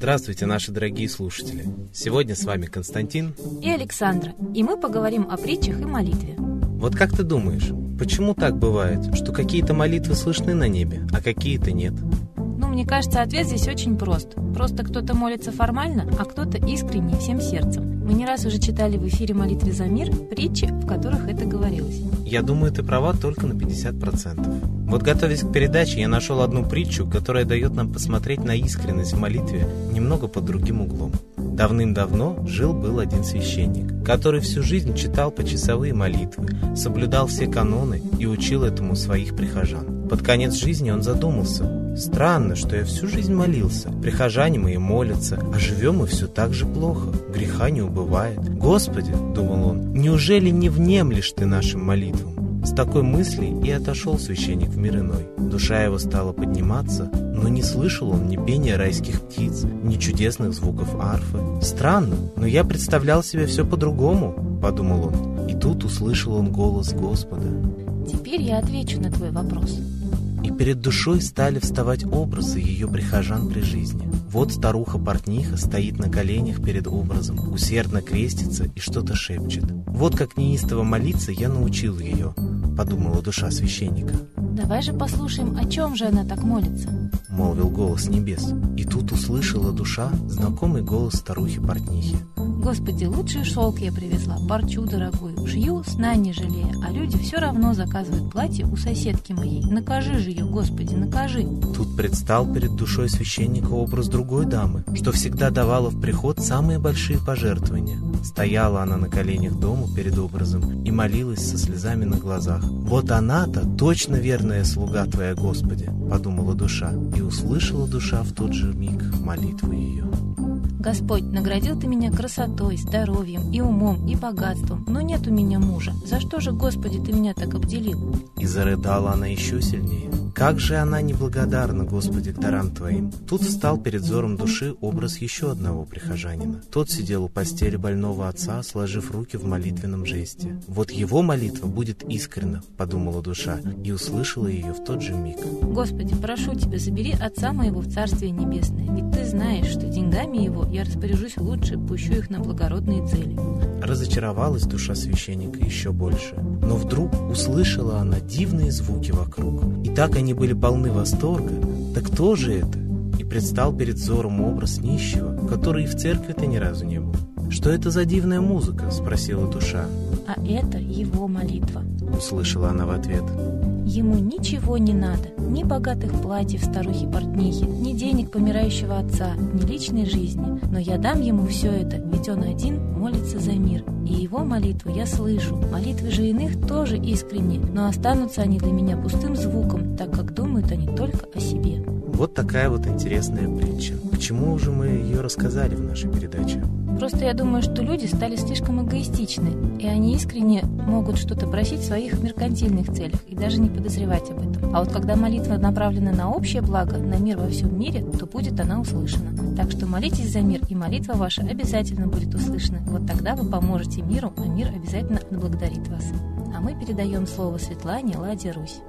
Здравствуйте, наши дорогие слушатели! Сегодня с вами Константин и Александра, и мы поговорим о притчах и молитве. Вот как ты думаешь, почему так бывает, что какие-то молитвы слышны на небе, а какие-то нет? Мне кажется, ответ здесь очень прост. Просто кто-то молится формально, а кто-то искренне всем сердцем. Мы не раз уже читали в эфире «Молитвы за мир» притчи, в которых это говорилось. Я думаю, ты права только на 50%. Вот готовясь к передаче, я нашел одну притчу, которая дает нам посмотреть на искренность в молитве немного под другим углом. Давным-давно жил-был один священник, который всю жизнь читал почасовые молитвы, соблюдал все каноны и учил этому своих прихожан. Под конец жизни он задумался, Странно, что я всю жизнь молился. Прихожане мои молятся, а живем мы все так же плохо. Греха не убывает. Господи, думал он, неужели не внемлешь ты нашим молитвам? С такой мыслью и отошел священник в мир иной. Душа его стала подниматься, но не слышал он ни пения райских птиц, ни чудесных звуков арфы. Странно, но я представлял себе все по-другому, подумал он. И тут услышал он голос Господа. Теперь я отвечу на твой вопрос перед душой стали вставать образы ее прихожан при жизни. Вот старуха-портниха стоит на коленях перед образом, усердно крестится и что-то шепчет. Вот как неистово молиться я научил ее, подумала душа священника. Давай же послушаем, о чем же она так молится. Молвил голос небес. И тут услышала душа знакомый голос старухи-портнихи. Господи, лучший шелк я привезла, парчу дорогую. Шью, сна не жалея, а люди все равно заказывают платье у соседки моей. Накажи же ее, Господи, накажи. Тут предстал перед душой священника образ другой дамы, что всегда давала в приход самые большие пожертвования. Стояла она на коленях дома перед образом и молилась со слезами на глазах. «Вот она-то точно верная слуга Твоя, Господи!» — подумала душа, и услышала душа в тот же миг молитву ее. Господь, наградил ты меня красотой, здоровьем и умом, и богатством, но нет у меня мужа. За что же, Господи, ты меня так обделил? И зарыдала она еще сильнее. Как же она неблагодарна, Господи, к дарам Твоим. Тут встал перед взором души образ еще одного прихожанина. Тот сидел у постели больного отца, сложив руки в молитвенном жесте. Вот его молитва будет искренна, подумала душа, и услышала ее в тот же миг. Господи, прошу Тебя, забери отца моего в Царствие Небесное, ведь Ты знаешь, что деньгами его я распоряжусь лучше, пущу их на благородные цели. Разочаровалась душа священника еще больше. Но вдруг услышала она дивные звуки вокруг. И так они были полны восторга. Да кто же это? И предстал перед взором образ нищего, который и в церкви-то ни разу не был. «Что это за дивная музыка?» – спросила душа. «А это его молитва», – услышала она в ответ. Ему ничего не надо, ни богатых платьев старухи-портнихи, ни денег помирающего отца, ни личной жизни. Но я дам ему все это, ведь он один молится за мир. И его молитву я слышу. Молитвы же иных тоже искренни, но останутся они для меня пустым звуком, так как думают они только о себе. Вот такая вот интересная притча. К чему же мы ее рассказали в нашей передаче? Просто я думаю, что люди стали слишком эгоистичны, и они искренне могут что-то просить в своих меркантильных целях и даже не подозревать об этом. А вот когда молитва направлена на общее благо, на мир во всем мире, то будет она услышана. Так что молитесь за мир, и молитва ваша обязательно будет услышана. Вот тогда вы поможете миру, а мир обязательно отблагодарит вас. А мы передаем слово Светлане Ладе Русь.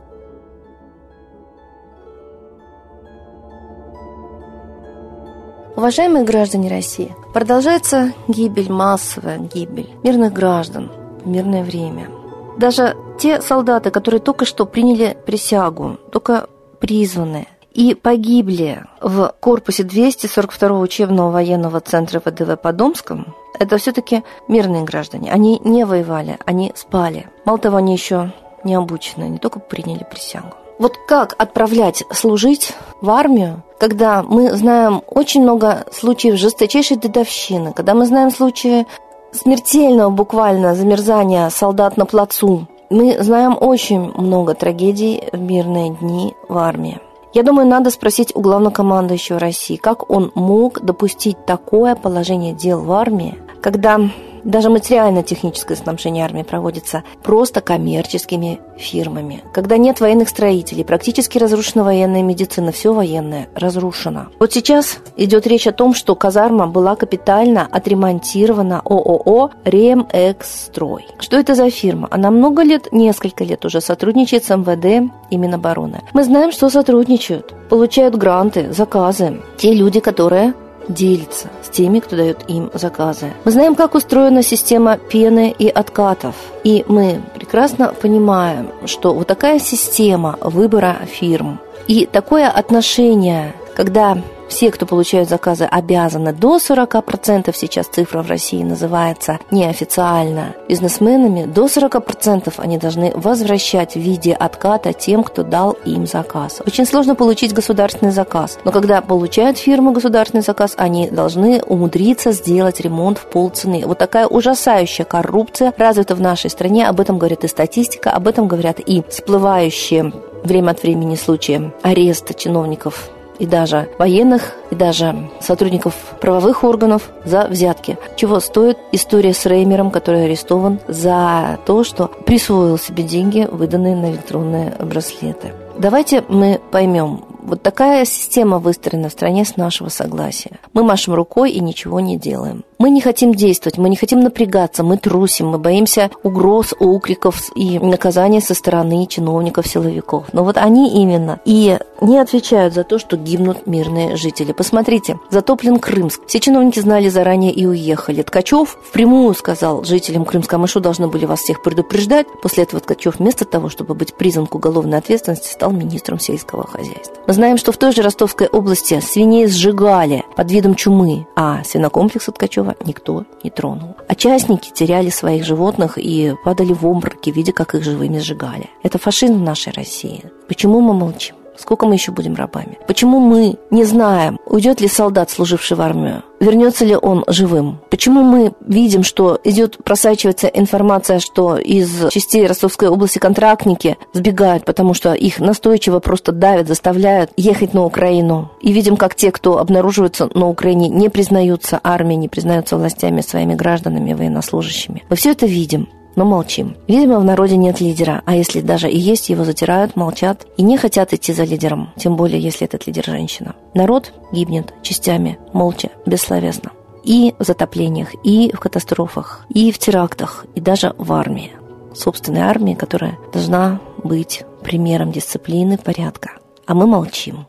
Уважаемые граждане России, продолжается гибель, массовая гибель мирных граждан в мирное время. Даже те солдаты, которые только что приняли присягу, только призваны и погибли в корпусе 242 учебного военного центра ВДВ по Домском, это все-таки мирные граждане. Они не воевали, они спали. Мало того, они еще не обучены, не только приняли присягу. Вот как отправлять служить в армию, когда мы знаем очень много случаев жесточайшей дедовщины, когда мы знаем случаи смертельного буквально замерзания солдат на плацу. Мы знаем очень много трагедий в мирные дни в армии. Я думаю, надо спросить у главнокомандующего России, как он мог допустить такое положение дел в армии, когда даже материально-техническое снабжение армии проводится просто коммерческими фирмами. Когда нет военных строителей, практически разрушена военная медицина, все военное разрушено. Вот сейчас идет речь о том, что казарма была капитально отремонтирована ООО «Ремэксстрой». Что это за фирма? Она много лет, несколько лет уже сотрудничает с МВД и Минобороны. Мы знаем, что сотрудничают, получают гранты, заказы. Те люди, которые делится с теми, кто дает им заказы. Мы знаем, как устроена система пены и откатов. И мы прекрасно понимаем, что вот такая система выбора фирм и такое отношение, когда все, кто получают заказы, обязаны до 40%, сейчас цифра в России называется неофициально, бизнесменами, до 40% они должны возвращать в виде отката тем, кто дал им заказ. Очень сложно получить государственный заказ, но когда получают фирму государственный заказ, они должны умудриться сделать ремонт в полцены. Вот такая ужасающая коррупция развита в нашей стране, об этом говорит и статистика, об этом говорят и всплывающие время от времени случаи ареста чиновников и даже военных, и даже сотрудников правовых органов за взятки. Чего стоит история с Реймером, который арестован за то, что присвоил себе деньги, выданные на электронные браслеты. Давайте мы поймем, вот такая система выстроена в стране с нашего согласия. Мы машем рукой и ничего не делаем. Мы не хотим действовать, мы не хотим напрягаться, мы трусим, мы боимся угроз, окриков и наказания со стороны чиновников, силовиков. Но вот они именно и не отвечают за то, что гибнут мирные жители. Посмотрите, затоплен Крымск. Все чиновники знали заранее и уехали. Ткачев впрямую сказал жителям Крымска, мы что, должны были вас всех предупреждать? После этого Ткачев вместо того, чтобы быть признан к уголовной ответственности, стал министром сельского хозяйства. Мы знаем, что в той же Ростовской области свиней сжигали под видом чумы, а свинокомплекс Ткачева никто не тронул. Участники теряли своих животных и падали в обмороки, видя, как их живыми сжигали. Это фашизм в нашей России. Почему мы молчим? Сколько мы еще будем рабами? Почему мы не знаем, уйдет ли солдат, служивший в армию? Вернется ли он живым? Почему мы видим, что идет, просачивается информация, что из частей Ростовской области контрактники сбегают, потому что их настойчиво просто давят, заставляют ехать на Украину. И видим, как те, кто обнаруживаются на Украине, не признаются армией, не признаются властями своими гражданами, военнослужащими. Мы все это видим но молчим. Видимо, в народе нет лидера, а если даже и есть, его затирают, молчат и не хотят идти за лидером, тем более, если этот лидер женщина. Народ гибнет частями, молча, бессловесно. И в затоплениях, и в катастрофах, и в терактах, и даже в армии. Собственной армии, которая должна быть примером дисциплины, порядка. А мы молчим.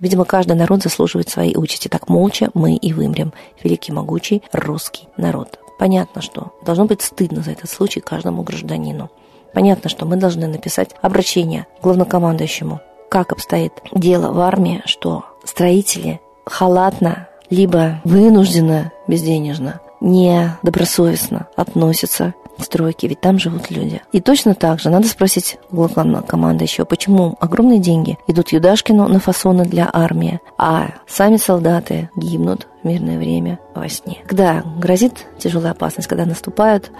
Видимо, каждый народ заслуживает своей участи. Так молча мы и вымрем. Великий могучий русский народ. Понятно, что должно быть стыдно за этот случай каждому гражданину. Понятно, что мы должны написать обращение главнокомандующему, как обстоит дело в армии, что строители халатно, либо вынужденно, безденежно, недобросовестно относятся стройки, ведь там живут люди. И точно так же надо спросить команды еще, почему огромные деньги идут Юдашкину на фасоны для армии, а сами солдаты гибнут в мирное время во сне. Когда грозит тяжелая опасность, когда наступают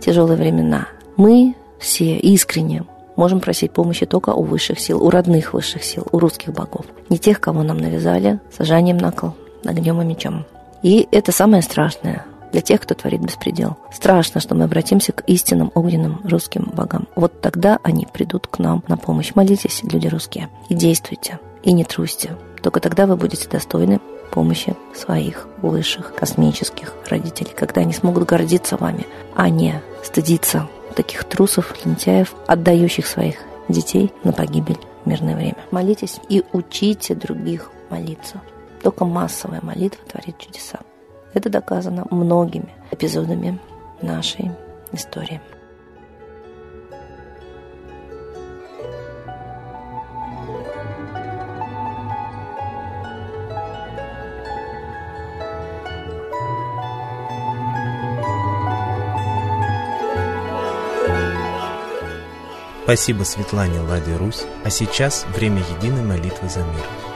тяжелые времена, мы все искренне можем просить помощи только у высших сил, у родных высших сил, у русских богов. Не тех, кого нам навязали сажанием на кол, огнем и мечом. И это самое страшное – для тех, кто творит беспредел. Страшно, что мы обратимся к истинным огненным русским богам. Вот тогда они придут к нам на помощь. Молитесь, люди русские, и действуйте, и не трусьте. Только тогда вы будете достойны помощи своих высших космических родителей, когда они смогут гордиться вами, а не стыдиться таких трусов, лентяев, отдающих своих детей на погибель в мирное время. Молитесь и учите других молиться. Только массовая молитва творит чудеса. Это доказано многими эпизодами нашей истории. Спасибо Светлане Ладе Русь, а сейчас время единой молитвы за мир.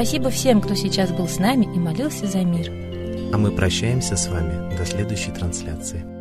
Спасибо всем, кто сейчас был с нами и молился за мир. А мы прощаемся с вами до следующей трансляции.